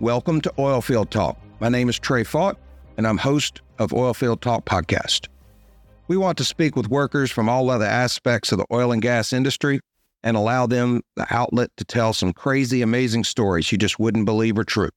Welcome to Oilfield Talk. My name is Trae Faught, and I'm host of Oilfield Talk Podcast. We want to speak with workers from all other aspects of the oil and gas industry and allow them the outlet to tell some crazy, amazing stories you just wouldn't believe are true.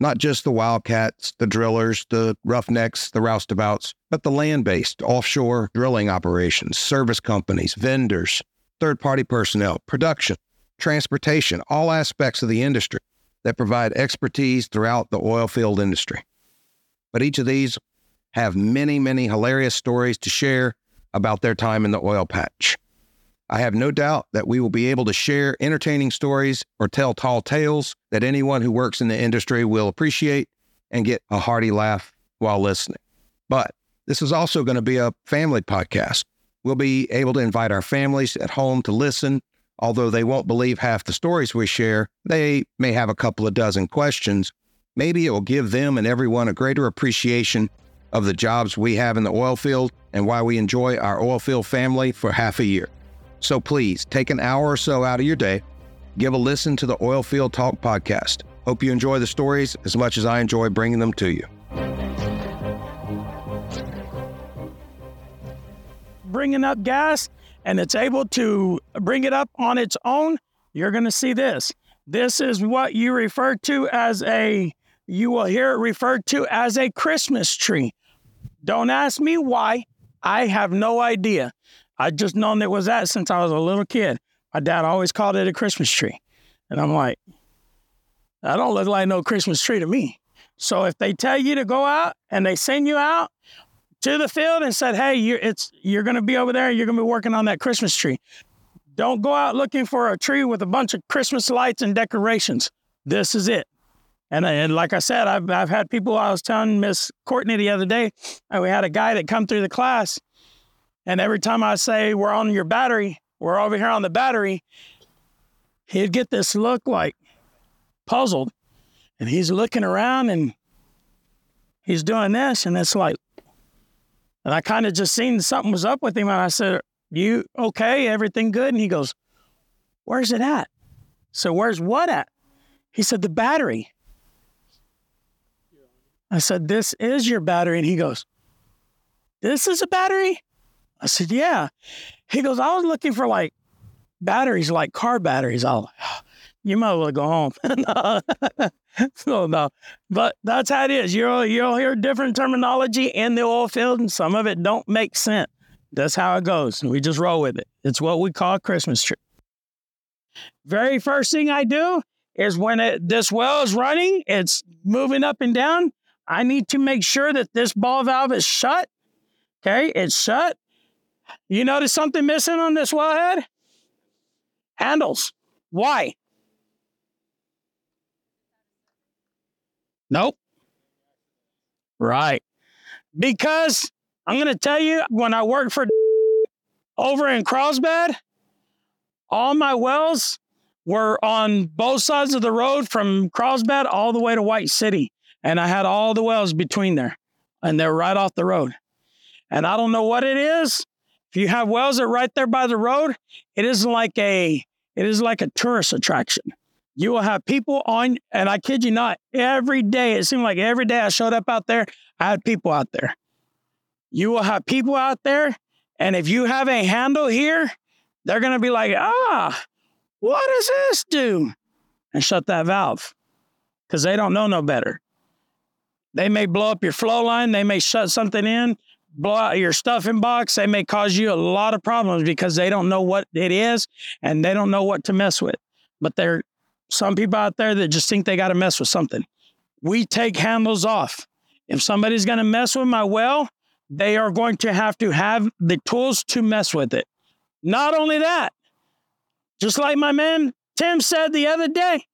Not just the wildcats, the drillers, the roughnecks, the roustabouts, but the land based offshore drilling operations, service companies, vendors, third party personnel, production, transportation, all aspects of the industry that provide expertise throughout the oil field industry. But each of these have many, many hilarious stories to share about their time in the oil patch. I have no doubt that we will be able to share entertaining stories or tell tall tales that anyone who works in the industry will appreciate and get a hearty laugh while listening. But this is also going to be a family podcast. We'll be able to invite our families at home to listen Although they won't believe half the stories we share, they may have a couple of dozen questions. Maybe it will give them and everyone a greater appreciation of the jobs we have in the oil field and why we enjoy our oil field family for half a year. So please take an hour or so out of your day, give a listen to the Oil Field Talk podcast. Hope you enjoy the stories as much as I enjoy bringing them to you. Bringing up gas and it's able to bring it up on its own, you're going to see this. This is what you refer to as a, you will hear it referred to as a Christmas tree. Don't ask me why. I have no idea. I just known it was that since I was a little kid. My dad always called it a Christmas tree. And I'm like, that don't look like no Christmas tree to me. So if they tell you to go out and they send you out to the field and said, "Hey, you're it's you're going to be over there. You're going to be working on that Christmas tree. Don't go out looking for a tree with a bunch of Christmas lights and decorations. This is it." And, and like I said, I've I've had people. I was telling Miss Courtney the other day, and we had a guy that come through the class, and every time I say we're on your battery, we're over here on the battery, he'd get this look like puzzled, and he's looking around and he's doing this, and it's like, and I kind of just seen something was up with him. And I said, You okay? Everything good? And he goes, Where's it at? So, where's what at? He said, The battery. I said, This is your battery. And he goes, This is a battery? I said, Yeah. He goes, I was looking for like batteries, like car batteries. I'll, you might well go home. no, so no, but that's how it is. You'll you'll hear different terminology in the oil field, and some of it don't make sense. That's how it goes. We just roll with it. It's what we call Christmas tree. Very first thing I do is when it, this well is running, it's moving up and down. I need to make sure that this ball valve is shut. Okay, it's shut. You notice something missing on this wellhead? Handles. Why? Nope. Right. Because I'm going to tell you, when I worked for over in Carlsbad, all my wells were on both sides of the road from Carlsbad all the way to White City. And I had all the wells between there, and they're right off the road. And I don't know what it is. If you have wells that are right there by the road, it is like a it is like a tourist attraction. You will have people on, and I kid you not, every day, it seemed like every day I showed up out there, I had people out there. You will have people out there, and if you have a handle here, they're going to be like, ah, what does this do? And shut that valve because they don't know no better. They may blow up your flow line, they may shut something in, blow out your stuffing box. They may cause you a lot of problems because they don't know what it is and they don't know what to mess with. But they're some people out there that just think they got to mess with something. We take handles off. If somebody's going to mess with my well, they are going to have to have the tools to mess with it. Not only that, just like my man Tim said the other day,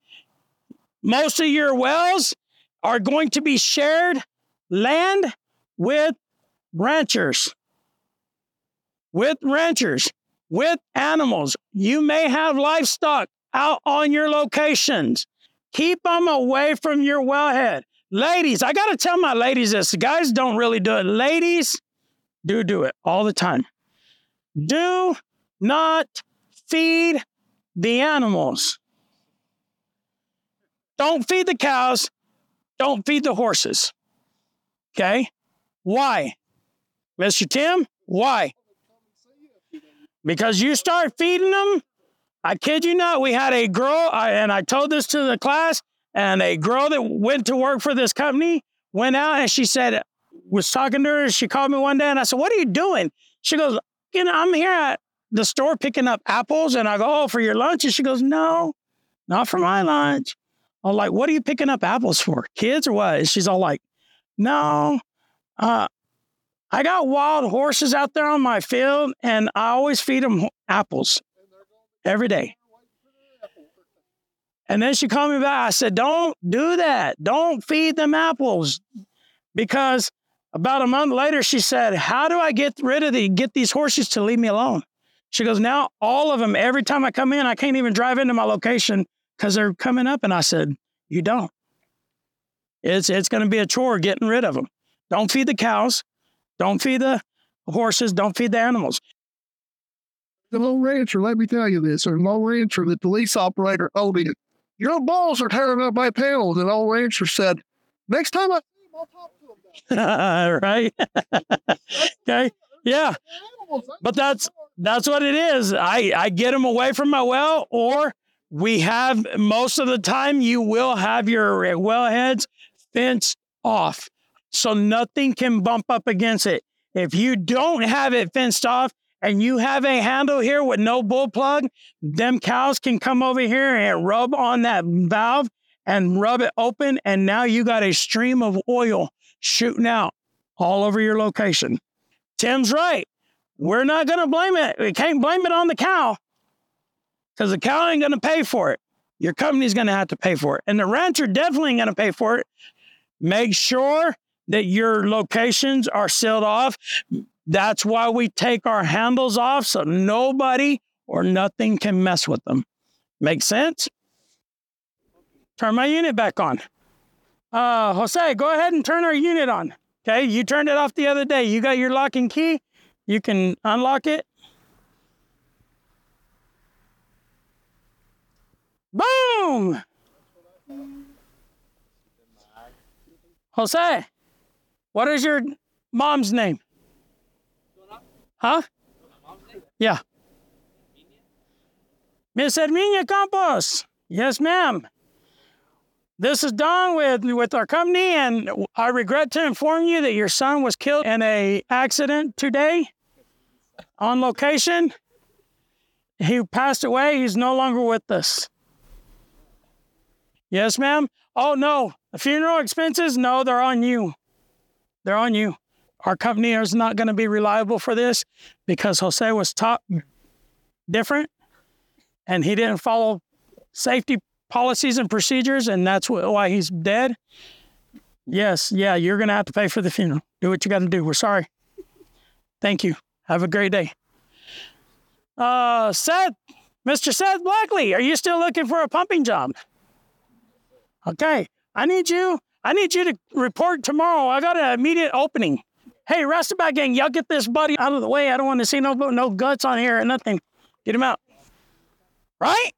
most of your wells are going to be shared land with ranchers. With ranchers, with animals. You may have livestock out on your locations. Keep them away from your wellhead. Ladies, I got to tell my ladies this. Guys don't really do it. Ladies do do it all the time. Do not feed the animals. Don't feed the cows. don't feed the horses. Okay. Why? Mr. Tim, why? Because you start feeding them. I kid you not, we had a girl, I, and I told this to the class, and a girl that went to work for this company went out and she said, was talking to her. She called me one day and I said, What are you doing? She goes, You know, I'm here at the store picking up apples. And I go, Oh, for your lunch? And she goes, No, not for my lunch. I'm like, What are you picking up apples for? Kids or what? And she's all like, No, uh, I got wild horses out there on my field and I always feed them apples every day. And then she called me back. I said, Don't do that. Don't feed them apples. Because about a month later, she said, How do I get rid of the get these horses to leave me alone? She goes, Now all of them, every time I come in, I can't even drive into my location because they're coming up. And I said, You don't. It's it's gonna be a chore getting rid of them. Don't feed the cows, don't feed the horses, don't feed the animals. The low rancher, let me tell you this, or the low rancher, the police operator told me, Your balls are tearing up my panels. And old rancher said, Next time I see him, I'll talk to him. right? okay. Yeah. But that's that's what it is. I I get them away from my well, or we have most of the time you will have your well heads fenced off, so nothing can bump up against it. If you don't have it fenced off and you have a handle here with no bull plug, them cows can come over here and rub on that valve and rub it open, and now you got a stream of oil shooting out all over your location. Tim's right. We're not going to blame it. We can't blame it on the cow because the cow ain't going to pay for it. Your company's going to have to pay for it. And the rancher definitely ain't going to pay for it. Make sure that your locations are sealed off. That's why we take our handles off so nobody or nothing can mess with them. Make sense? Turn my unit back on. Uh, Jose, go ahead and turn our unit on. Okay, you turned it off the other day. You got your lock and key. You can unlock it. Boom! Jose, what is your mom's name? Huh? Yeah. Miss Herminia Campos. Yes, ma'am. This is Don with, with our company, and I regret to inform you that your son was killed in a accident today on location. He passed away. He's no longer with us. Yes, ma'am. Oh no, the funeral expenses? No, they're on you. They're on you. Our company is not going to be reliable for this because Jose was taught different and he didn't follow safety policies and procedures, and that's why he's dead. Yes, yeah, you're going to have to pay for the funeral. Do what you got to do. We're sorry. Thank you. Have a great day. Uh, Seth, Mr. Seth Blackley, are you still looking for a pumping job? Okay, I need you. I need you to report tomorrow. I got an immediate opening. Hey, Roustabout gang, y'all get this buddy out of the way. I don't want to see no no guts on here or nothing. Get him out. Right?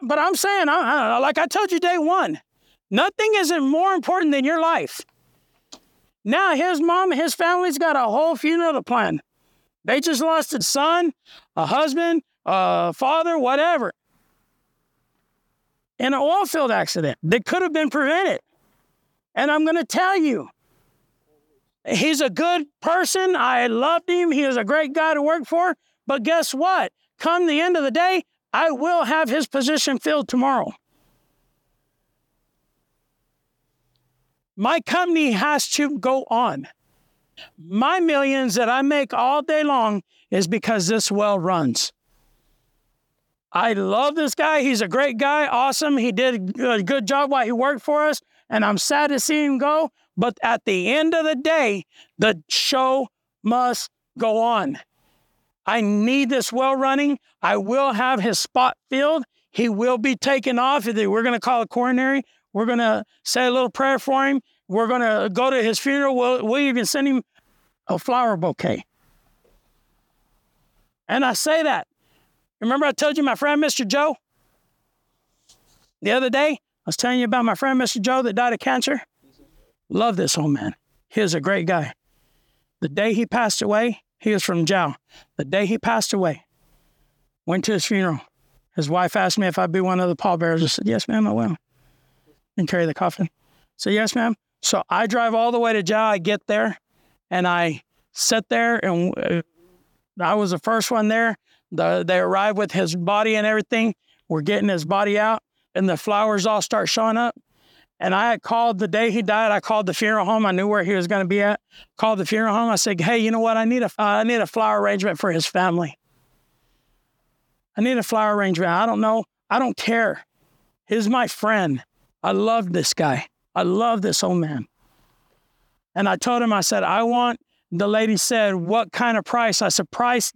But I'm saying, I, I, like I told you day one, nothing isn't more important than your life. Now his mom, and his family's got a whole funeral to plan. They just lost a son, a husband, a father, whatever, in an oil field accident that could have been prevented. And I'm going to tell you, he's a good person. I loved him. He was a great guy to work for. But guess what? Come the end of the day, I will have his position filled tomorrow. My company has to go on. My millions that I make all day long is because this well runs. I love this guy. He's a great guy, awesome. He did a good job while he worked for us, and I'm sad to see him go. But at the end of the day, the show must go on. I need this well running. I will have his spot filled. He will be taken off. We're going to call it coronary. We're going to say a little prayer for him. We're going to go to his funeral. We'll, we'll even send him a flower bouquet. And I say that. Remember, I told you my friend, Mr. Joe? The other day, I was telling you about my friend, Mr. Joe, that died of cancer. Love this old man. He is a great guy. The day he passed away, he was from Jal. The day he passed away, went to his funeral. His wife asked me if I'd be one of the pallbearers. I said, Yes, ma'am, I will. And carry the coffin. So, yes, ma'am. So I drive all the way to Jal. I get there and I sit there, and uh, I was the first one there. The, they arrive with his body and everything. We're getting his body out, and the flowers all start showing up. And I had called the day he died. I called the funeral home. I knew where he was going to be at. Called the funeral home. I said, "Hey, you know what? I need a uh, I need a flower arrangement for his family. I need a flower arrangement. I don't know. I don't care. He's my friend. I love this guy. I love this old man." And I told him, I said, "I want." The lady said, "What kind of price?" I said, "Price.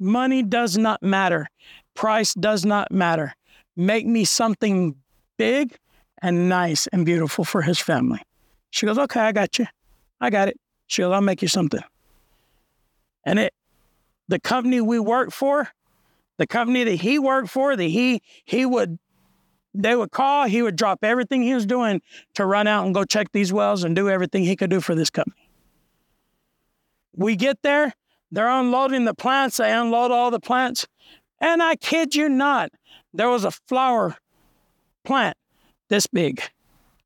Money does not matter. Price does not matter. Make me something big." And nice and beautiful for his family. She goes, Okay, I got you. I got it. She goes, I'll make you something. And it, the company we work for, the company that he worked for, that he he would they would call, he would drop everything he was doing to run out and go check these wells and do everything he could do for this company. We get there, they're unloading the plants, they unload all the plants. And I kid you not, there was a flower plant this big,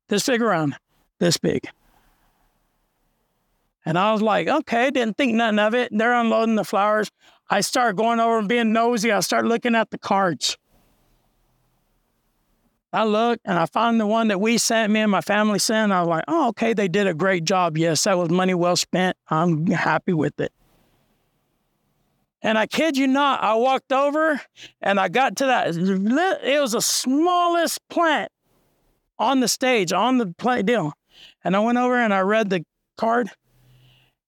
this big around, this big. And I was like, okay, didn't think nothing of it. They're unloading the flowers. I start going over and being nosy. I start looking at the cards. I look and I find the one that we sent, me and my family sent. I was like, oh, okay, they did a great job. Yes, that was money well spent. I'm happy with it. And I kid you not, I walked over and I got to that. It was the smallest plant on the stage, on the play deal. And I went over and I read the card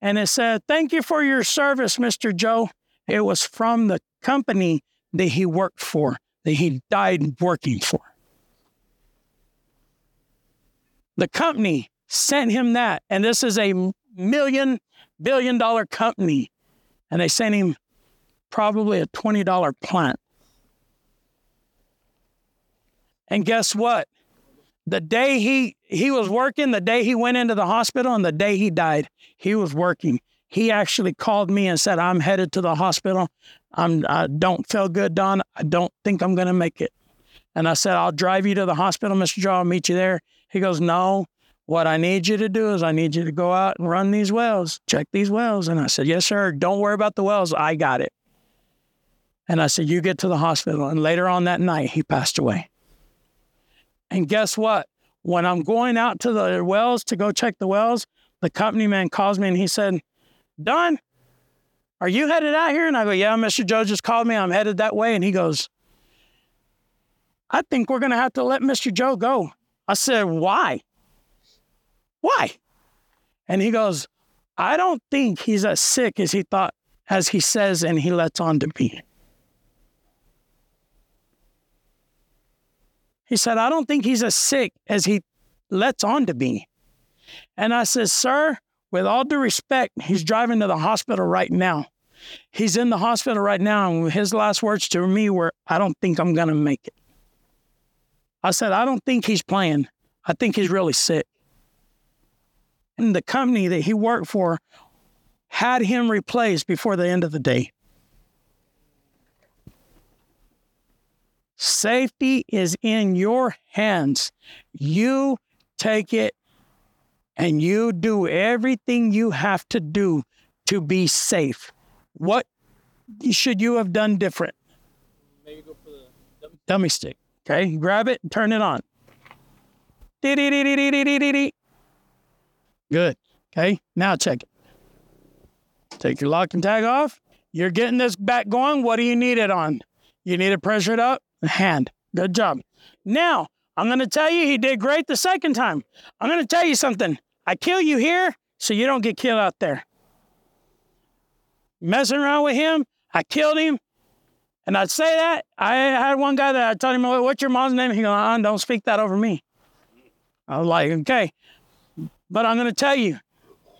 and it said, Thank you for your service, Mr. Joe. It was from the company that he worked for, that he died working for. The company sent him that. And this is a million, billion dollar company. And they sent him probably a $20 plant. And guess what? The day he he was working, the day he went into the hospital, and the day he died, he was working. He actually called me and said, "I'm headed to the hospital. I'm I don't feel good, Don. I don't think I'm going to make it." And I said, "I'll drive you to the hospital, Mr. Joe. I'll meet you there." He goes, "No. What I need you to do is I need you to go out and run these wells, check these wells." And I said, "Yes, sir. Don't worry about the wells. I got it." And I said, "You get to the hospital." And later on that night, he passed away. And guess what? When I'm going out to the wells to go check the wells, the company man calls me and he said, Don, are you headed out here? And I go, Yeah, Mr. Joe just called me. I'm headed that way. And he goes, I think we're going to have to let Mr. Joe go. I said, Why? Why? And he goes, I don't think he's as sick as he thought, as he says, and he lets on to be. He said, I don't think he's as sick as he lets on to be. And I said, Sir, with all due respect, he's driving to the hospital right now. He's in the hospital right now. And his last words to me were, I don't think I'm going to make it. I said, I don't think he's playing. I think he's really sick. And the company that he worked for had him replaced before the end of the day. Safety is in your hands. You take it and you do everything you have to do to be safe. What should you have done different? Maybe go for the dummy, dummy stick. Okay, grab it and turn it on. Good. Okay, now check it. Take your lock and tag off. You're getting this back going. What do you need it on? You need to pressure it up hand. Good job. Now, I'm going to tell you he did great the second time. I'm going to tell you something. I kill you here so you don't get killed out there. Messing around with him, I killed him. And I'd say that. I had one guy that I told him, What's your mom's name? He goes, uh, Don't speak that over me. I was like, Okay. But I'm going to tell you,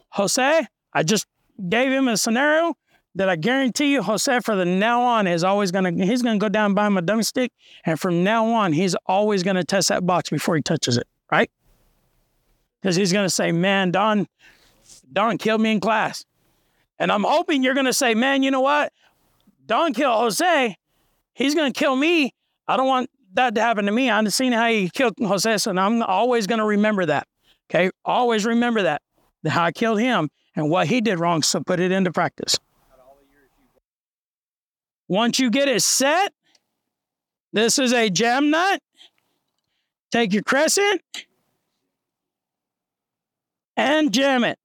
Jose, I just gave him a scenario that I guarantee you, Jose, for the now on is always gonna he's gonna go down and buy him a dummy stick, and from now on, he's always gonna test that box before he touches it, right? because he's going to say, man, Don, Don killed me in class. And I'm hoping you're going to say, man, you know what? Don killed Jose. He's going to kill me. I don't want that to happen to me. I've seen how he killed Jose, and I'm always going to remember that. Okay. Always remember that, how I killed him and what he did wrong. So put it into practice. Once you get it set, this is a jam nut. Take your crescent and jam it.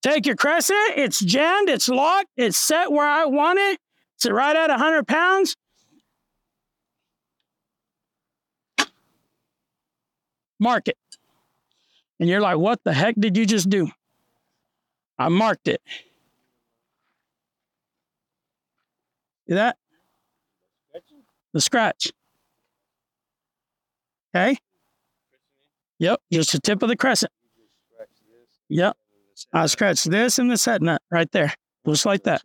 Take your crescent, it's jammed, it's locked, it's set where I want it. It's right at 100 pounds. Mark it. And you're like, what the heck did you just do? I marked it. See that? The scratch. Okay. Yep, just the tip of the crescent. Yep. I scratch this and the set nut right there, just like that.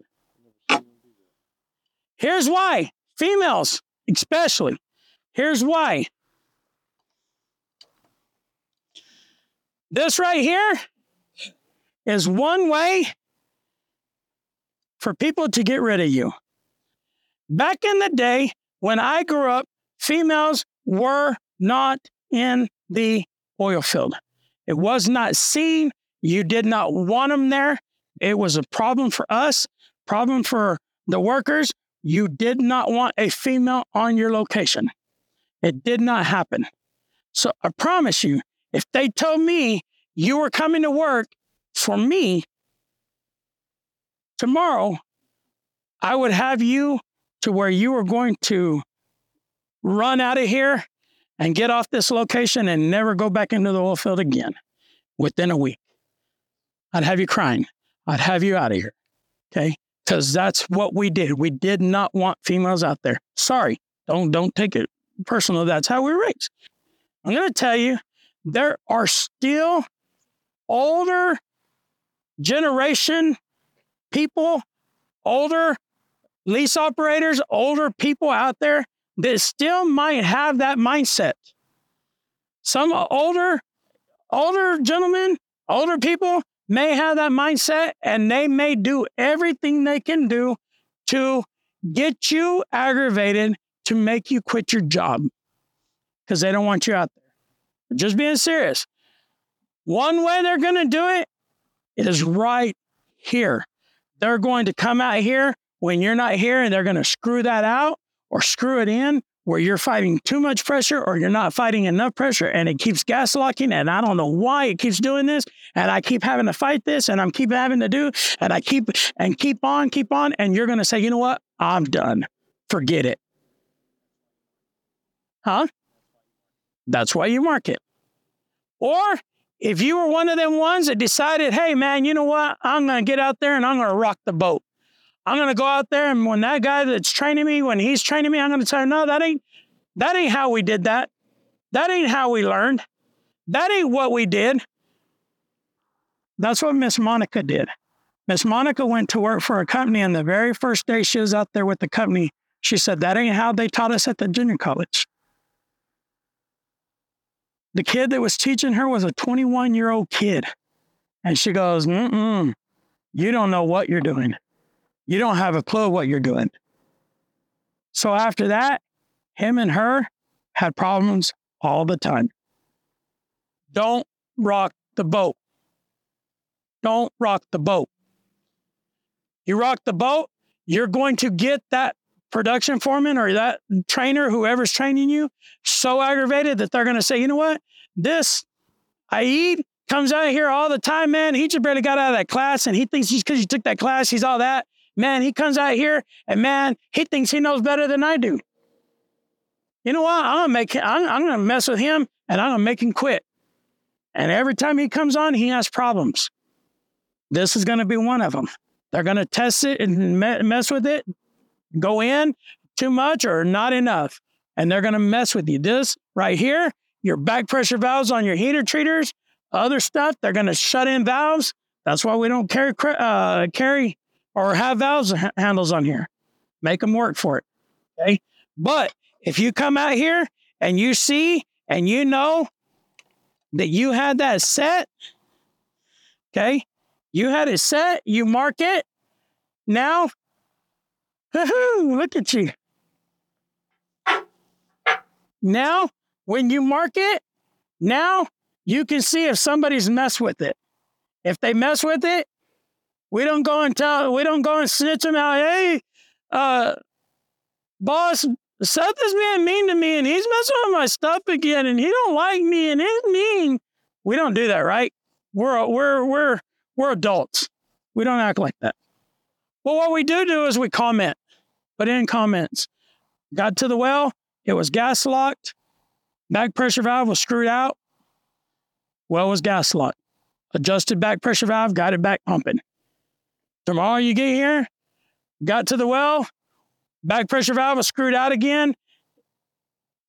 Here's why. Females, especially. Here's why. This right here is one way for people to get rid of you. Back in the day, when I grew up, females were not in the oil field. It was not seen. You did not want them there. It was a problem for us, problem for the workers. You did not want a female on your location. It did not happen. So I promise you, if they told me you were coming to work for me tomorrow, I would have you to where you were going to run out of here and get off this location and never go back into the oil field again within a week. I'd have you crying. I'd have you out of here. Okay. Because that's what we did. We did not want females out there. Sorry. Don't don't take it personal. That's how we are raised. I'm gonna tell you, there are still older generation people, older lease operators, older people out there that still might have that mindset. Some older, older gentlemen, older people may have that mindset and they may do everything they can do to get you aggravated to make you quit your job because they don't want you out there. Just being serious. One way they're going to do it is right here. They're going to come out here when you're not here and they're going to screw that out or screw it in where you're fighting too much pressure or you're not fighting enough pressure and it keeps gas locking and I don't know why it keeps doing this and I keep having to fight this and I'm keep having to do and I keep and keep on keep on and you're going to say you know what? I'm done. Forget it. Huh? That's why you mark it. Or if you were one of them ones that decided hey man you know what? I'm going to get out there and I'm going to rock the boat I'm to go out there and when that guy that's training me, when he's training me, I'm to tell him, no, that ain't, that ain't how we did that. That ain't how we learned. That ain't what we did. That's what Miss Monica did. Miss Monica went to work for a company, and the very first day she was out there with the company, she said, That ain't how they taught us at the junior college. The kid that was teaching her was a 21 year old kid. And she goes, Mm-mm, you don't know what you're doing. You don't have a clue what you're doing. So after that, him and her had problems all the time. Don't rock the boat. Don't rock the boat. You rock the boat, you're going to get that production foreman or that trainer, whoever's training you, so aggravated that they're going to say, you know what? This Aid comes out here all the time, man. He just barely got out of that class and he thinks he's because he took that class, he's all that. Man, he comes out here and man, he thinks he knows better than I do. You know what? I'm gonna make him, I'm, I'm gonna mess with him and I'm gonna make him quit. And every time he comes on, he has problems. This is gonna be one of them. They're gonna test it and mess with it, go in too much or not enough, and they're gonna mess with you. This right here, your back pressure valves on your heater treaters, other stuff, they're gonna shut in valves. That's why we don't carry uh, carry or have valves handles on here. Make them work for it. Okay. But if you come out here and you see and you know that you had that set. Okay. You had it set, you mark it. Now, look at you. Now, when you mark it, now you can see if somebody's messed with it. If they mess with it, we don't go and tell, we don't go and snitch them out. Hey, uh, boss, Seth is being mean to me and he's messing with my stuff again and he don't like me and he's mean. We don't do that, right? We're we're we're we're adults. We don't act like that. But what we do do is we comment. Put in comments. Got to the well, it was gas locked. Back pressure valve was screwed out. Well was gas locked. Adjusted back pressure valve, got it back pumping. Tomorrow you get here, got to the well, back pressure valve was screwed out again,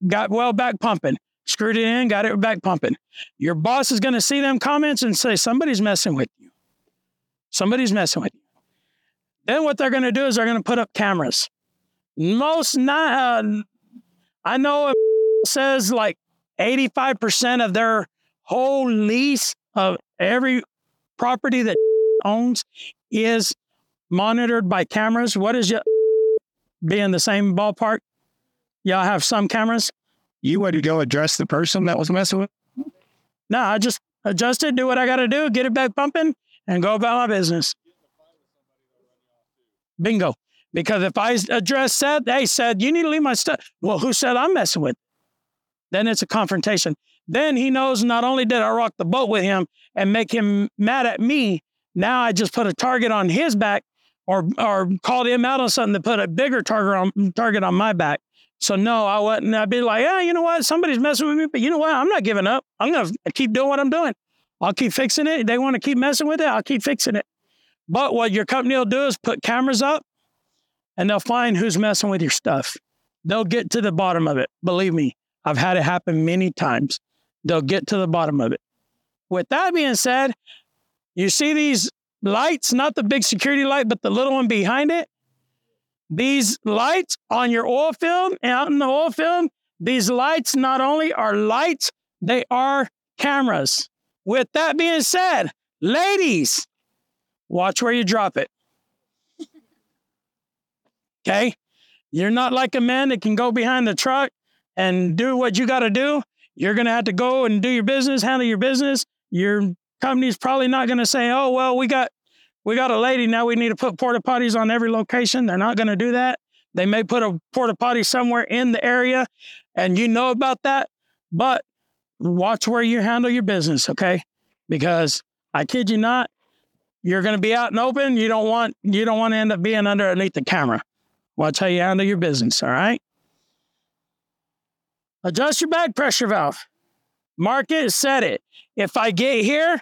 got well back pumping. Screwed it in, got it back pumping. Your boss is going to see them comments and say, somebody's messing with you. Somebody's messing with you. Then what they're going to do is they're going to put up cameras. Most not, uh, I know it says like 85% of their whole lease of every property that owns is monitored by cameras. What is you be in the same ballpark? Y'all have some cameras? You would go address the person that was messing with? No, I just adjust it, do what I got to do, get it back pumping, and go about my business. Bingo. Because if I address said, hey, said, you need to leave my stuff. Well, who said I'm messing with? Then it's a confrontation. Then he knows not only did I rock the boat with him and make him mad at me, now I just put a target on his back or or called him out on something to put a bigger target on target on my back. So no, I wouldn't. I'd be like, yeah, you know what? Somebody's messing with me, but you know what? I'm not giving up. I'm gonna keep doing what I'm doing. I'll keep fixing it. They want to keep messing with it. I'll keep fixing it. But what your company will do is put cameras up and they'll find who's messing with your stuff. They'll get to the bottom of it. Believe me, I've had it happen many times. They'll get to the bottom of it. With that being said, you see these lights, not the big security light, but the little one behind it. These lights on your oil field, out in the oil field, these lights not only are lights, they are cameras. With that being said, ladies, watch where you drop it. Okay? You're not like a man that can go behind the truck and do what you got to do. You're going to have to go and do your business, handle your business. Your company's probably not going to say, "Oh, well, we got we got a lady now we need to put porta potties on every location." They're not going to do that. They may put a porta potty somewhere in the area and you know about that, but watch where you handle your business, okay? Because I kid you not, you're going to be out and open. You don't want you don't want to end up being underneath the camera. Watch how you handle your business, all right? Adjust your back pressure valve. Mark it, set it. If I get here,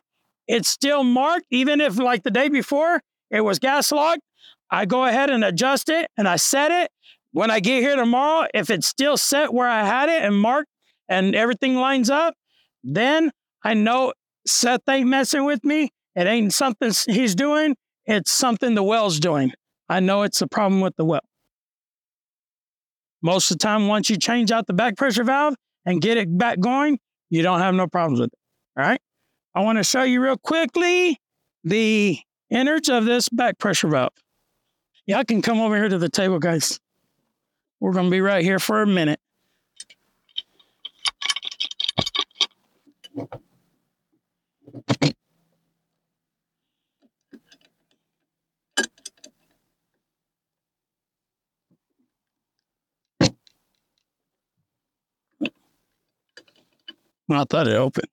it's still marked, even if like the day before it was gas locked, I go ahead and adjust it and I set it. When I get here tomorrow, if it's still set where I had it and marked and everything lines up, then I know Seth ain't messing with me. It ain't something he's doing. It's something the well's doing. I know it's a problem with the well. Most of the time, once you change out the back pressure valve and get it back going, you don't have no problems with it. All right. I want to show you real quickly the innards of this back pressure valve. Y'all can come over here to the table, guys. We're going to be right here for a minute. I thought it opened.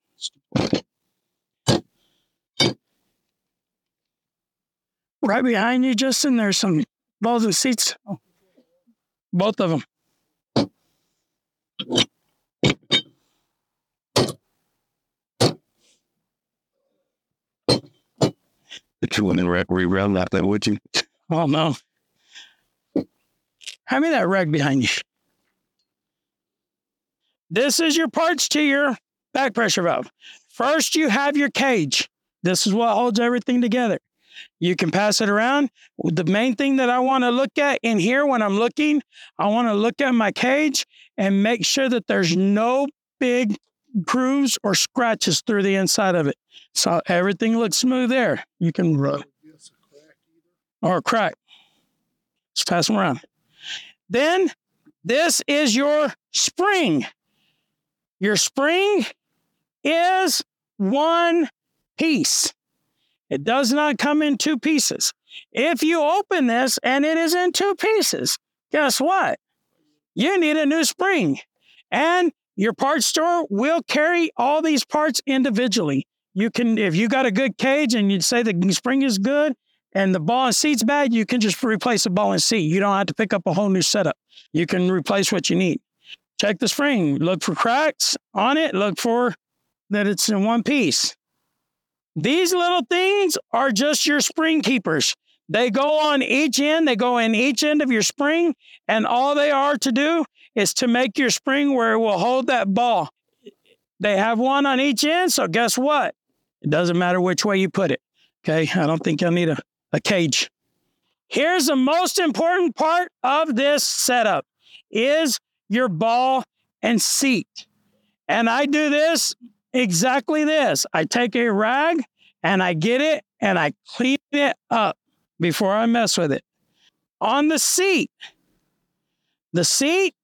Right behind you, Justin, there's some folding seats. Both of them. But you wouldn't re- rerun that, then, would you? Oh, no. Hand me that rag behind you. This is your parts to your back pressure valve. First, you have your cage. This is what holds everything together. You can pass it around. The main thing that I want to look at in here when I'm looking, I want to look at my cage and make sure that there's no big grooves or scratches through the inside of it. So everything looks smooth there. You can Right. or a crack. Just pass them around. Then this is your spring. Your spring is one piece. It does not come in two pieces. If you open this and it is in two pieces, guess what? You need a new spring. And your parts store will carry all these parts individually. You can, if you got a good cage and you say the spring is good, and the ball and seat's bad, you can just replace the ball and seat. You don't have to pick up a whole new setup. You can replace what you need. Check the spring, look for cracks on it, look for that it's in one piece. These little things are just your spring keepers. They go on each end, they go in each end of your spring, and all they are to do is to make your spring where it will hold that ball. They have one on each end, so guess what? It doesn't matter which way you put it. Okay, I don't think you'll need a a cage. Here's the most important part of this setup is your ball and seat. And I do this exactly this. I take a rag and I get it and I clean it up before I mess with it. On the seat, the seat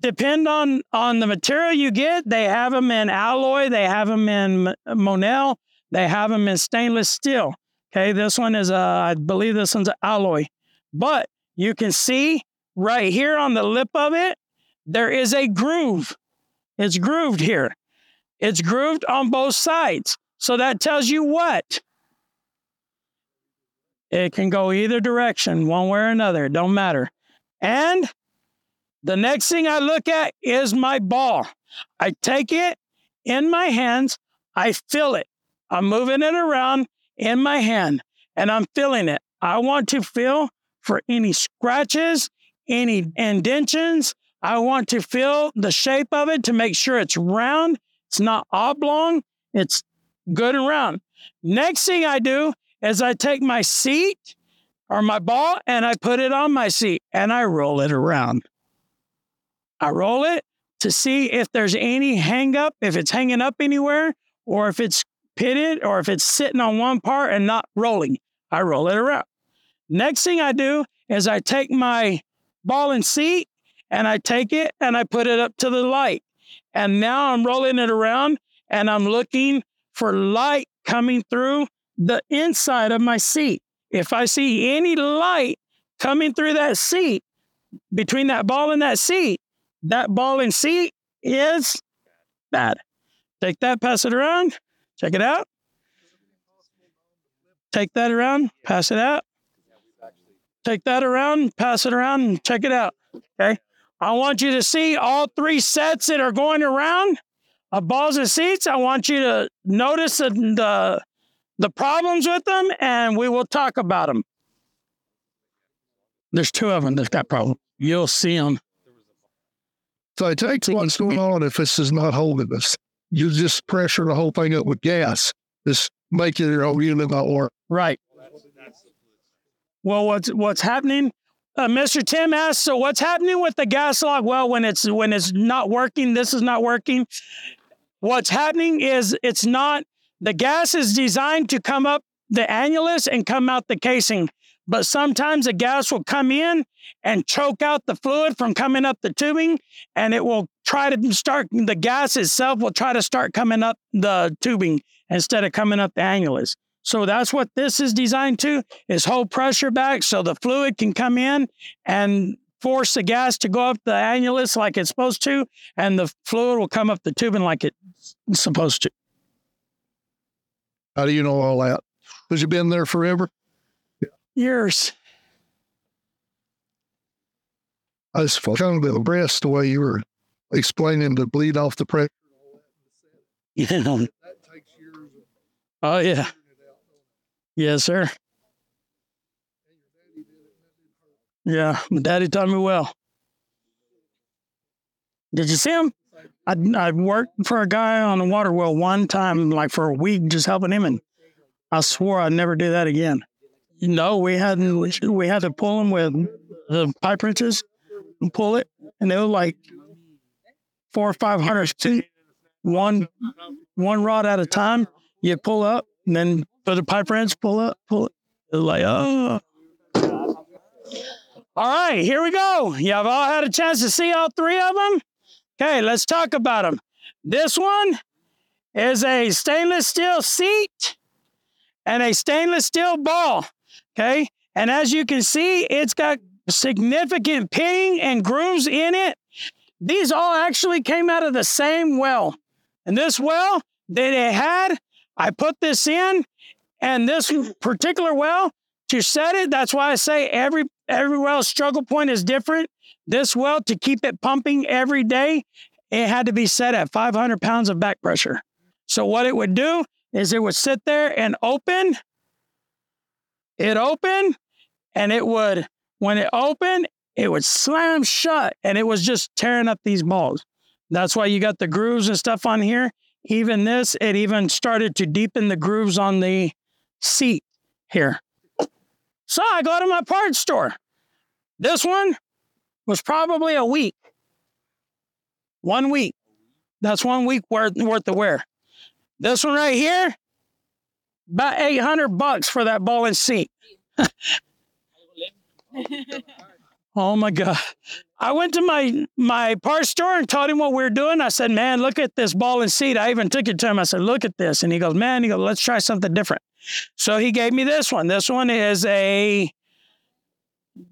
depend on on the material you get. They have them in alloy, they have them in Monel, they have them in stainless steel. Okay, this one is, uh, I believe this one's alloy. But you can see right here on the lip of it, there is a groove. It's grooved here. It's grooved on both sides. So that tells you what? It can go either direction, one way or another. It don't matter. And the next thing I look at is my ball. I take it in my hands, I feel it. I'm moving it around in my hand and I'm feeling it. I want to feel for any scratches, any indentions. I want to feel the shape of it to make sure it's round, it's not oblong, it's good and round. Next thing I do is I take my seat or my ball and I put it on my seat and I roll it around. I roll it to see if there's any hang up, if it's hanging up anywhere, or if it's pitted, or if it's sitting on one part and not rolling. I roll it around. Next thing I do is I take my ball and seat and I take it and I put it up to the light. And now I'm rolling it around and I'm looking for light coming through the inside of my seat. If I see any light coming through that seat, between that ball and that seat, that ball and seat is bad. Take that, pass it around, check it out. Take that around, pass it out. Take that around, pass it around, and check it out. Okay. I want you to see all three sets that are going around of balls and seats. I want you to notice the, the, the problems with them, and we will talk about them. There's two of them that's got problems. You'll see them. So it takes what's going on if this is not holding us. You just pressure the whole thing up with gas. Just make it your own unit not work. Right. Well, what's what's happening? Uh, Mr. Tim asked, so what's happening with the gas lock? Well, when it's when it's not working, this is not working. What's happening is it's not the gas is designed to come up the annulus and come out the casing. But sometimes the gas will come in and choke out the fluid from coming up the tubing, and it will try to start the gas itself will try to start coming up the tubing instead of coming up the annulus. So that's what this is designed to is hold pressure back so the fluid can come in and force the gas to go up the annulus like it's supposed to, and the fluid will come up the tubing like it's supposed to. How do you know all that? Because you've been there forever. Years. I was kind of impressed the way you were explaining to bleed off the pressure. Yeah. That takes years Oh yeah. Yes, sir. Yeah, my daddy taught me well. Did you see him? I I worked for a guy on a water well one time, like for a week, just helping him, and I swore I'd never do that again. No, we hadn't. We had to pull him with the pipe wrenches and pull it, and they were like four or five hundred feet. one one rod at a time. You pull up, and then put a pipe wrench, pull up, pull it. Like, oh. All right, here we go. Y'all all had a chance to see all three of them? Okay, let's talk about them. This one is a stainless steel seat and a stainless steel ball. Okay, and as you can see, it's got significant pitting and grooves in it. These all actually came out of the same well. And this well that it had, I put this in, and this particular well to set it, that's why I say every every well struggle point is different. This well to keep it pumping every day, it had to be set at 500 pounds of back pressure. So what it would do is it would sit there and open. It opened, and it would when it opened, it would slam shut, and it was just tearing up these balls. That's why you got the grooves and stuff on here. Even this, it even started to deepen the grooves on the seat here. So I go to my parts store. This one was probably a week. One week. That's one week worth, worth of wear. This one right here, about 800 bucks for that ball and seat. oh my God. I went to my my parts store and told him what we were doing. I said, man, look at this ball and seat. I even took it to him. I said, look at this. And he goes, man, he goes, let's try something different. So he gave me this one. This one is a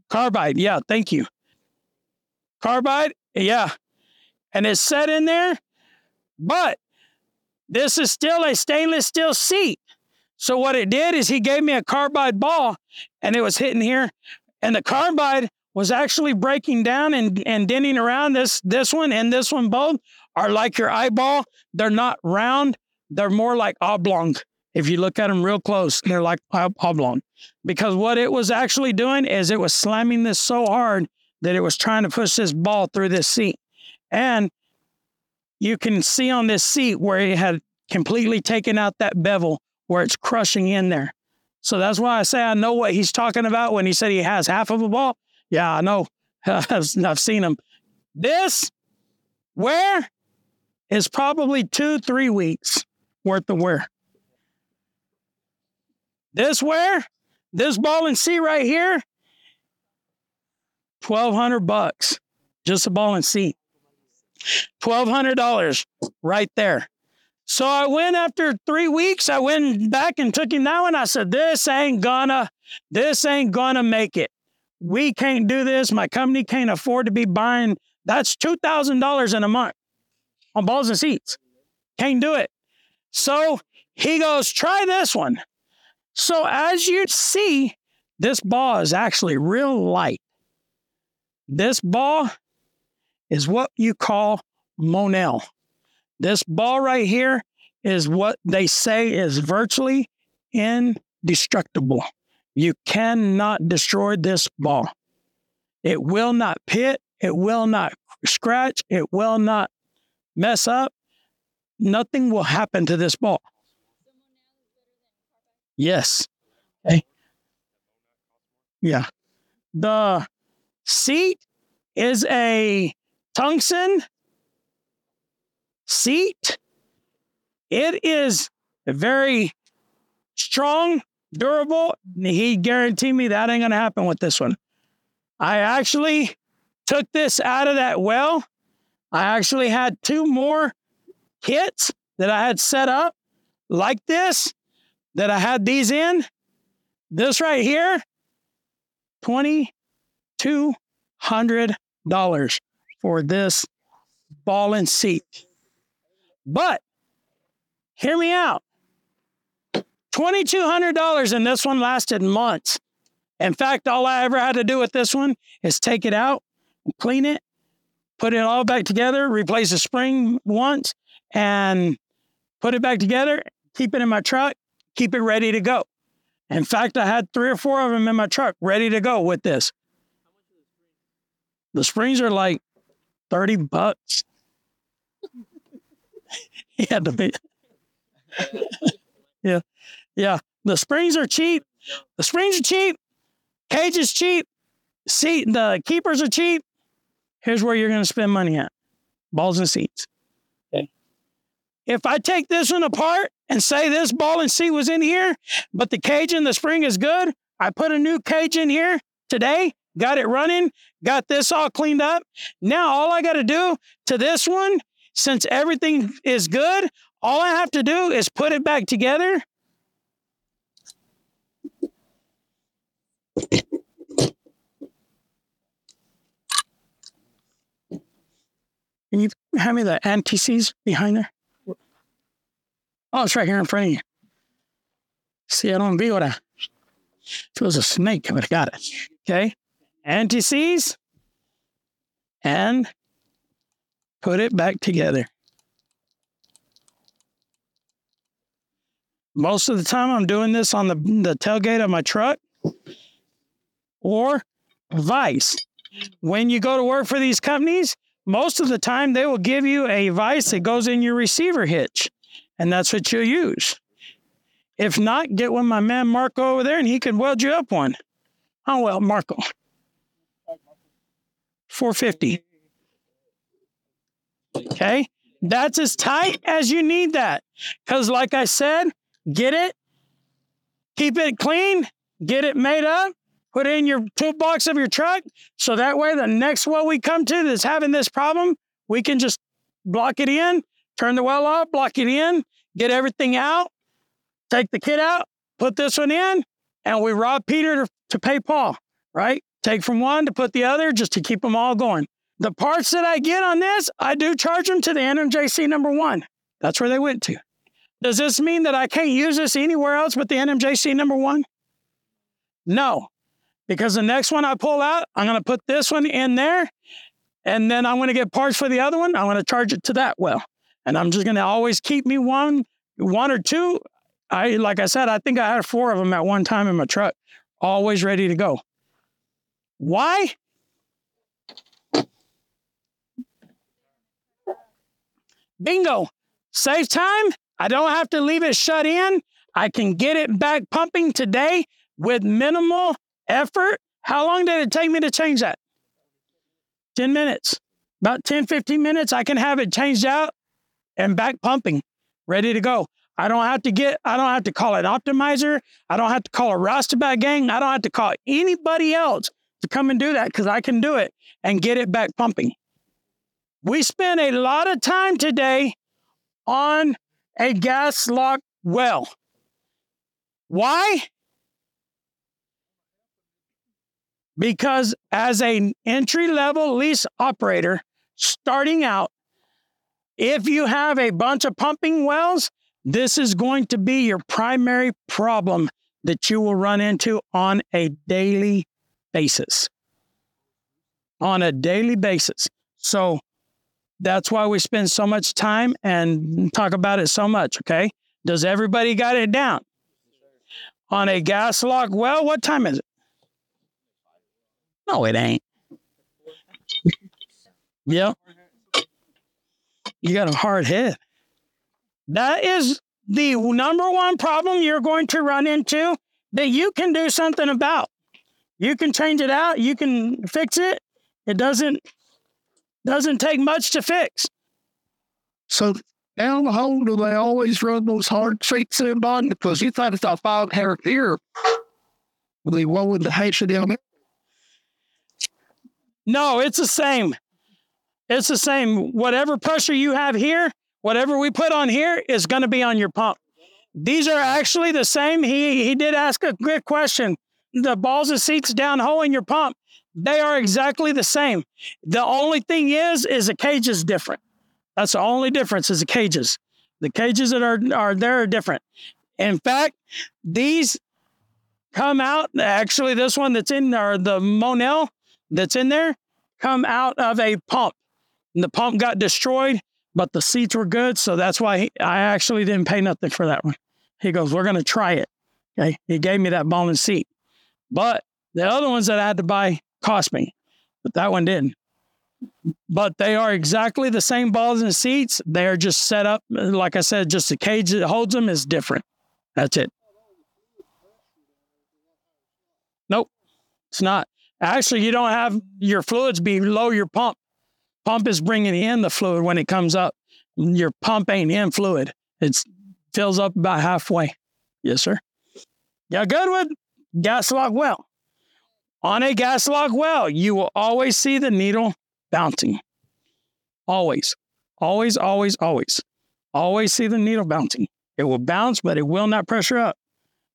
carbide. Yeah, thank you. Carbide, yeah. And it's set in there, but this is still a stainless steel seat. So what it did is he gave me a carbide ball and it was hitting here. And the carbide was actually breaking down and, and denting around this this one and this one both are like your eyeball. They're not round, they're more like oblong. If you look at them real close, they're like oblong. Because what it was actually doing is it was slamming this so hard that it was trying to push this ball through this seat. And you can see on this seat where it had completely taken out that bevel where it's crushing in there. So that's why I say I know what he's talking about when he said he has half of a ball. Yeah, I know. I've seen him. This wear is probably two, three weeks worth of wear. This where? this ball and seat right here, twelve hundred bucks, just a ball and seat. Twelve hundred dollars right there. So I went after three weeks. I went back and took him that one. I said, "This ain't gonna, this ain't gonna make it. We can't do this. My company can't afford to be buying. That's two thousand dollars in a month on balls and seats. Can't do it." So he goes, "Try this one." So as you see, this ball is actually real light. This ball is what you call Monel. This ball right here is what they say is virtually indestructible. You cannot destroy this ball. It will not pit, it will not scratch, it will not mess up. Nothing will happen to this ball. Yes. Okay. Yeah. The seat is a tungsten seat. It is very strong, durable. He guaranteed me that ain't going to happen with this one. I actually took this out of that well. I actually had two more kits that I had set up like this that I had these in, this right here, $2,200 for this ball and seat. But hear me out. $2,200 and this one lasted months. In fact, all I ever had to do with this one is take it out, clean it, put it all back together, replace the spring once, and put it back together, keep it in my truck, keep it ready to go. In fact, I had three or four of them in my truck ready to go with this. The springs are like 30 bucks. yeah, the, yeah, yeah. The springs are cheap. The springs are cheap. Cage is cheap. Seat, the keepers are cheap. Here's where you're going to spend money at balls and seats. If I take this one apart and say this ball and seat was in here, but the cage in the spring is good, I put a new cage in here today, got it running, got this all cleaned up. Now all I got to do to this one, since everything is good, all I have to do is put it back together. Can you hand me the anti-seize behind there? Oh, it's right here in front of you. See, I don't be what I. If it was a snake, I would have got it. Okay. Anti-seize. And put it back together. Most of the time, I'm doing this on the, the tailgate of my truck or vice. When you go to work for these companies, most of the time they will give you a vice that goes in your receiver hitch, and that's what you'll use. If not, get with my man Marco over there and he can weld you up one. Oh, well, Marco. 450. Okay. That's as tight as you need that. Because, like I said, get it, keep it clean, get it made up, put it in your toolbox of your truck. So that way, the next well we come to that's having this problem, we can just block it in, turn the well off, block it in, get everything out, take the kit out, put this one in, and we rob Peter to, to pay Paul, right? Take from one to put the other just to keep them all going. The parts that I get on this, I do charge them to the NMJC number one. That's where they went to. Does this mean that I can't use this anywhere else but the NMJC number one? No, because the next one I pull out, I'm going to put this one in there, and then I'm going to get parts for the other one. I'm going to charge it to that well, and I'm just going to always keep me one, one or two. I like I said, I think I had four of them at one time in my truck, always ready to go. Why? Bingo. Save time. I don't have to leave it shut in. I can get it back pumping today with minimal effort. How long did it take me to change that? 10 minutes. About 10, 15 minutes, I can have it changed out and back pumping, ready to go. I don't have to get, I don't have to call an optimizer. I don't have to call a roustabout gang. I don't have to call anybody else to come and do that because I can do it and get it back pumping. We spent a lot of time today on a gas lock well. Why? Because as an entry level lease operator starting out, if you have a bunch of pumping wells, this is going to be your primary problem that you will run into on a daily basis. On a daily basis. So that's why we spend so much time and talk about it so much, okay? Does everybody got it down? On a gas lock well, what time is it? No, it ain't. yep. You got a hard head. That is the number one problem you're going to run into that you can do something about. You can change it out, you can fix it. It doesn't doesn't take much to fix. So down the hole, do they always run those hard streaks in on? Because you thought it's a five hair here. Will they with the hatchet down there? No, it's the same. It's the same. Whatever pressure you have here, whatever we put on here is going to be on your pump. These are actually the same. He he did ask a good question. The balls and seats down hole in your pump, they are exactly the same. The only thing is, is the cage is different. That's the only difference is the cages. The cages that are, are there are different. In fact, these come out, actually, this one that's in there, the Monel that's in there, come out of a pump. And the pump got destroyed, but the seats were good. So that's why he, I actually didn't pay nothing for that one. He goes, We're going to try it. Okay. He gave me that ball and seat. But the other ones that I had to buy cost me, but that one didn't. But they are exactly the same balls and seats. They are just set up, like I said, just the cage that holds them is different. That's it. Nope, it's not. Actually, you don't have your fluids below your pump. Pump is bringing in the fluid when it comes up. your pump ain't in fluid. It's fills up about halfway. Yes, sir. Yeah, good Goodwood, gas lock well. On a gas lock well, you will always see the needle bouncing. Always, always, always, always, always see the needle bouncing. It will bounce, but it will not pressure up.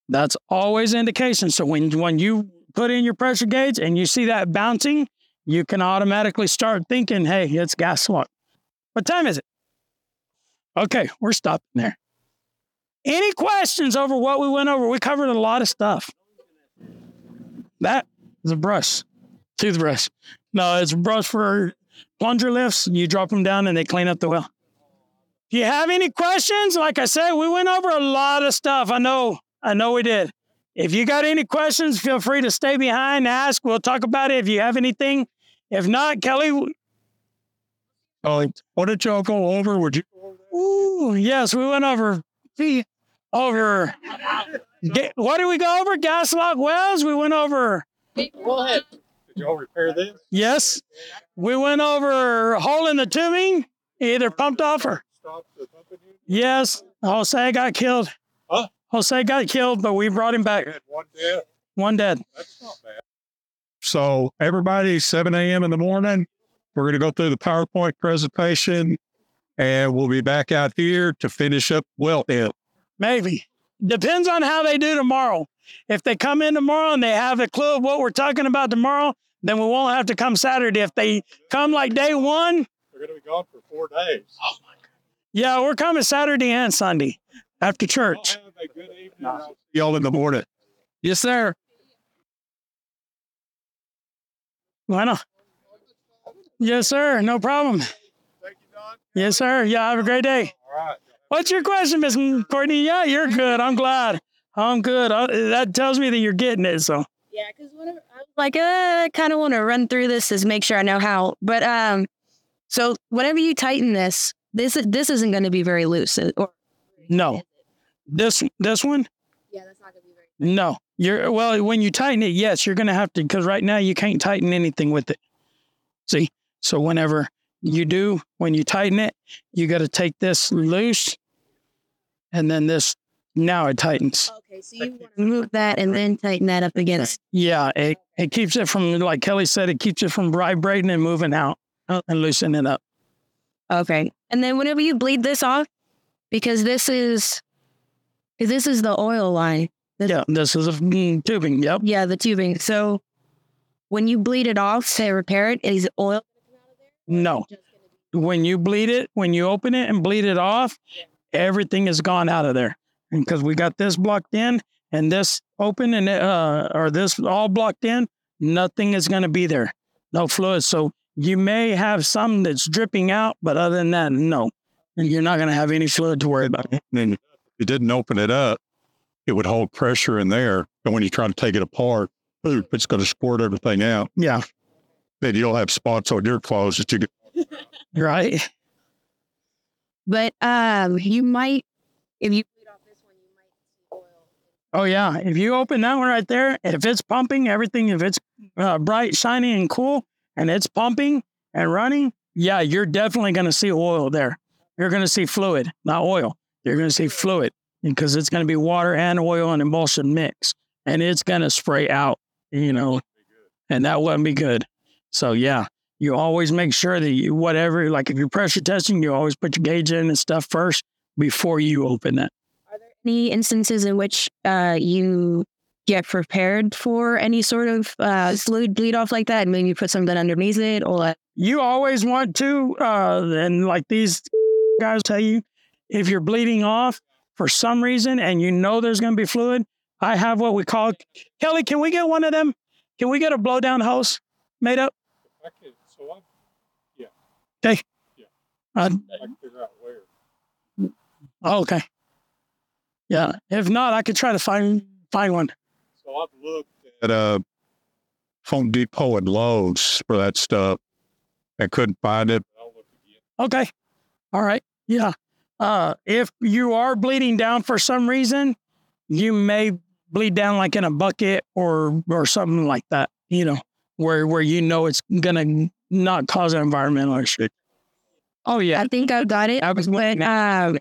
That's always indication. So when when you put in your pressure gauge and you see that bouncing, you can automatically start thinking, "Hey, it's gas lock." What time is it? Okay, we're stopping there. Any questions over what we went over? We covered a lot of stuff. That is a brush, toothbrush. No, it's a brush for plunger lifts. You drop them down and they clean up the well. If you have any questions, like I said, we went over a lot of stuff. I know, I know we did. If you got any questions, feel free to stay behind, ask. We'll talk about it if you have anything. If not, Kelly. Oh, what did y'all go over? Would you? Ooh, yes, we went over. Over. Ga- what did we go over? Gas lock wells. We went over. Go ahead. Did y'all repair this? Yes, we went over hole in the tubing, either pumped off or Stop the pumping yes. Jose got killed. Huh? Jose got killed, but we brought him back. One dead. One dead. That's not bad. So everybody, 7 a.m. in the morning, we're going to go through the PowerPoint presentation and we'll be back out here to finish up well in. Maybe. Depends on how they do tomorrow. If they come in tomorrow and they have a clue of what we're talking about tomorrow, then we won't have to come Saturday. If they come like day one, they're going to be gone for four days. Oh my God. Yeah, we're coming Saturday and Sunday after church. Have a good evening. I'll see Y'all in the morning. Yes, sir. Why not? Yes, sir. No problem. Thank you, Don. Yes, sir. Yeah, have a great day. All right. What's your question, Miss Courtney? Yeah, you're good. I'm glad. I'm good. Uh, that tells me that you're getting it. So, Yeah, because whenever I was like, uh, I kind of want to run through this to make sure I know how. But um, so whenever you tighten this, this this isn't going to be very loose. uh, Or no, this this one, yeah, that's not going to be very. no. You're well when you tighten it. Yes, you're gonna have to because right now you can't tighten anything with it. See, so whenever you do, when you tighten it, you got to take this loose, and then this now it tightens. Okay, so you want to move that and then tighten that up against. Yeah, it, it keeps it from, like Kelly said, it keeps it from vibrating and moving out oh. and loosening it up. Okay, and then whenever you bleed this off, because this is, because this is the oil line. The- Yeah, this is a mm, tubing. Yep. Yeah, the tubing. So when you bleed it off to repair it, is oil No, when you bleed it, when you open it and bleed it off, everything is gone out of there. Because we got this blocked in and this open and uh, or this all blocked in, nothing is going to be there. No fluid. So you may have some that's dripping out, but other than that, no. And you're not going to have any fluid to worry about. then if you didn't open it up, it would hold pressure in there. And when you try to take it apart, boop, it's going to squirt everything out. Yeah. Then you'll have spots on your clothes that you get. Right. But um, you might, if you bleed off this one, you might see oil. Oh yeah, if you open that one right there, if it's pumping everything, if it's uh, bright, shiny, and cool, and it's pumping and running, yeah, you're definitely going to see oil there. You're going to see fluid, not oil. You're going to see fluid because it's going to be water and oil and emulsion mix, and it's going to spray out. You know, and that wouldn't be good. So yeah, you always make sure that you whatever, like if you're pressure testing, you always put your gauge in and stuff first before you open that. Are there any instances in which uh, you get prepared for any sort of uh, fluid bleed off like that and maybe put something underneath it or you always want to, uh, and like these guys tell you, if you're bleeding off for some reason and you know there's going to be fluid, I have what we call Kelly. Can we get one of them? Can we get a blowdown hose made up? I can, so I, yeah. Okay. Yeah. Uh, I can figure out where. oh, okay. Yeah. If not, I could try to find find one. So I've looked at uh, Home Depot and Lowe's for that stuff and couldn't find it. I'll look again. Okay. All right. Yeah. Uh, if you are bleeding down for some reason, you may bleed down like in a bucket or or something like that. You know, where where you know it's gonna not cause an environmental issue. Oh yeah. I think I've got it. I was But looking at- um,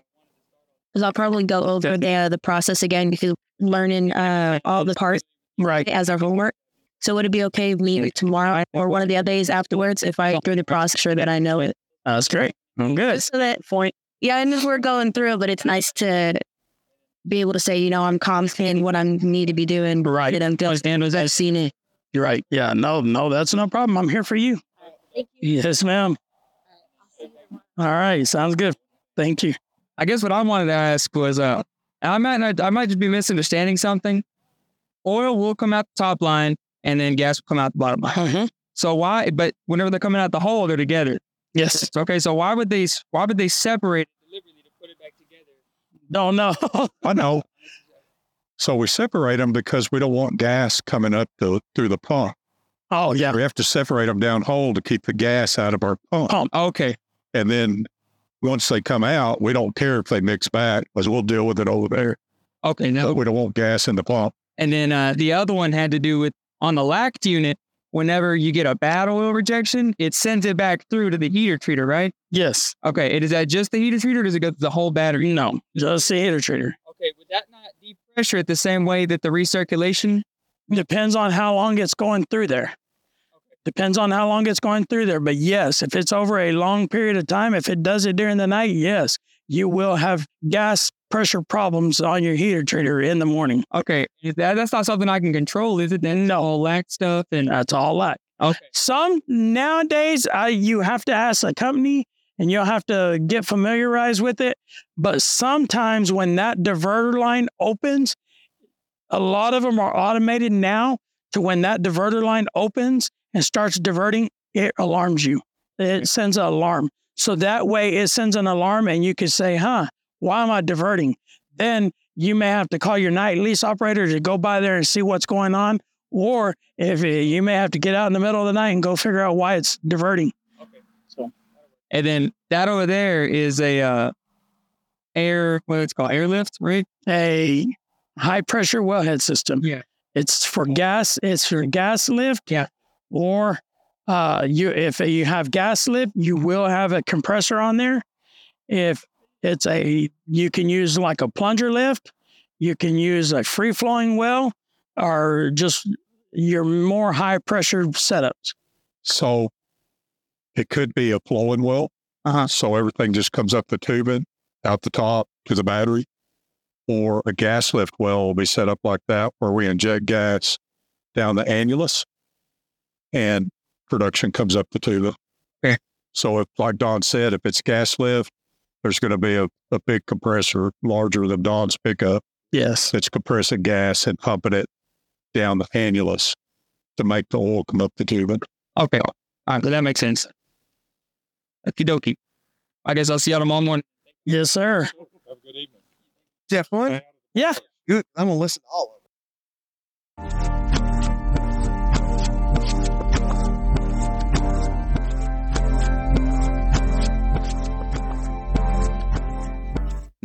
'cause I'll probably go over the the process again because learning uh all the parts Right. as our homework. So would it be okay with me tomorrow or one of the other days afterwards if I go through the process sure that I know it? That's great. I'm good. Just so that point. Yeah, and we're going through, but it's nice to be able to say, you know, I'm confident in what I need to be doing. Right. That I'm feeling. I've seen it. You're right. Yeah. No, no, that's no problem. I'm here for you. Yes, ma'am. All right. Sounds good. Thank you. I guess what I wanted to ask was, uh, I might not, I might just be misunderstanding something. Oil will come out the top line, and then gas will come out the bottom line. Mhm. So why? But whenever they're coming out the hole, they're together. Yes. Okay, so why would they? Why would they separate deliberately to put it back together? Don't know. I know. So we separate them because we don't want gas coming up the, through the pump. oh, yeah. We have to separate them down hole to keep the gas out of our pump. Pump. Okay, And then once they come out, we don't care if they mix back because we'll deal with it over there. okay, no. But we don't want gas in the pump. And then uh, the other one had to do with on the LACT unit. Whenever you get a bad oil rejection, it sends it back through to the heater treater, right? Yes. Okay, and is that just the heater treater, or does it go through the whole battery? No, just the heater treater. Okay, would that not depressure it the same way that the recirculation? Depends on how long it's going through there. Depends on how long it's going through there. But yes, if it's over a long period of time, if it does it during the night, yes, you will have gas pressure problems on your heater treater in the morning. Okay, that, that's not something I can control, is it? Then no, all that stuff and That's all that. okay, Some nowadays, uh, you have to ask a company and you'll have to get familiarized with it. But sometimes when that diverter line opens, a lot of them are automated now to when that diverter line opens and starts diverting, it alarms you. It sends an alarm. So that way it sends an alarm and you can say, huh, why am I diverting? Then you may have to call your night lease operator to go by there and see what's going on. Or if it, you may have to get out in the middle of the night and go figure out why it's diverting. Okay. So, and then that over there is a uh, air what it's called airlift, right? A high pressure wellhead system. Yeah. It's for gas. It's for gas lift. Yeah. Or uh, you if you have gas lift, you will have a compressor on there. If it's a you can use like a plunger lift, you can use a free flowing well, or just your more high pressure setups. So it could be a flowing well. Uh-huh. So everything just comes up the tubing out the top to the battery. Or a gas lift well will be set up like that where we inject gas down the annulus and production comes up the tubing. Okay. So if, like Don said, if it's gas lift, there's going to be a, a big compressor larger than Don's pickup Yes. that's compressing gas and pumping it down the annulus to make the oil come up the tubing. Okay, all right, so that makes sense. Okie dokie. I guess I'll see y'all tomorrow morning. Yes, sir. Have a good evening. Jeff, what? Yeah. Good. I'm gonna listen to all of it.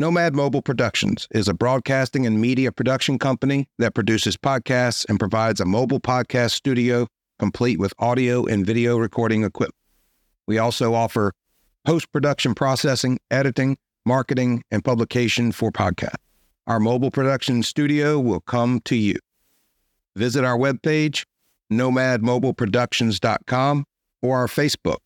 Nomad Mobile Productions is a broadcasting and media production company that produces podcasts and provides a mobile podcast studio complete with audio and video recording equipment. We also offer post production processing, editing, marketing, and publication for podcasts. Our mobile production studio will come to you. Visit our webpage, nomadmobileproductions.com, or our Facebook,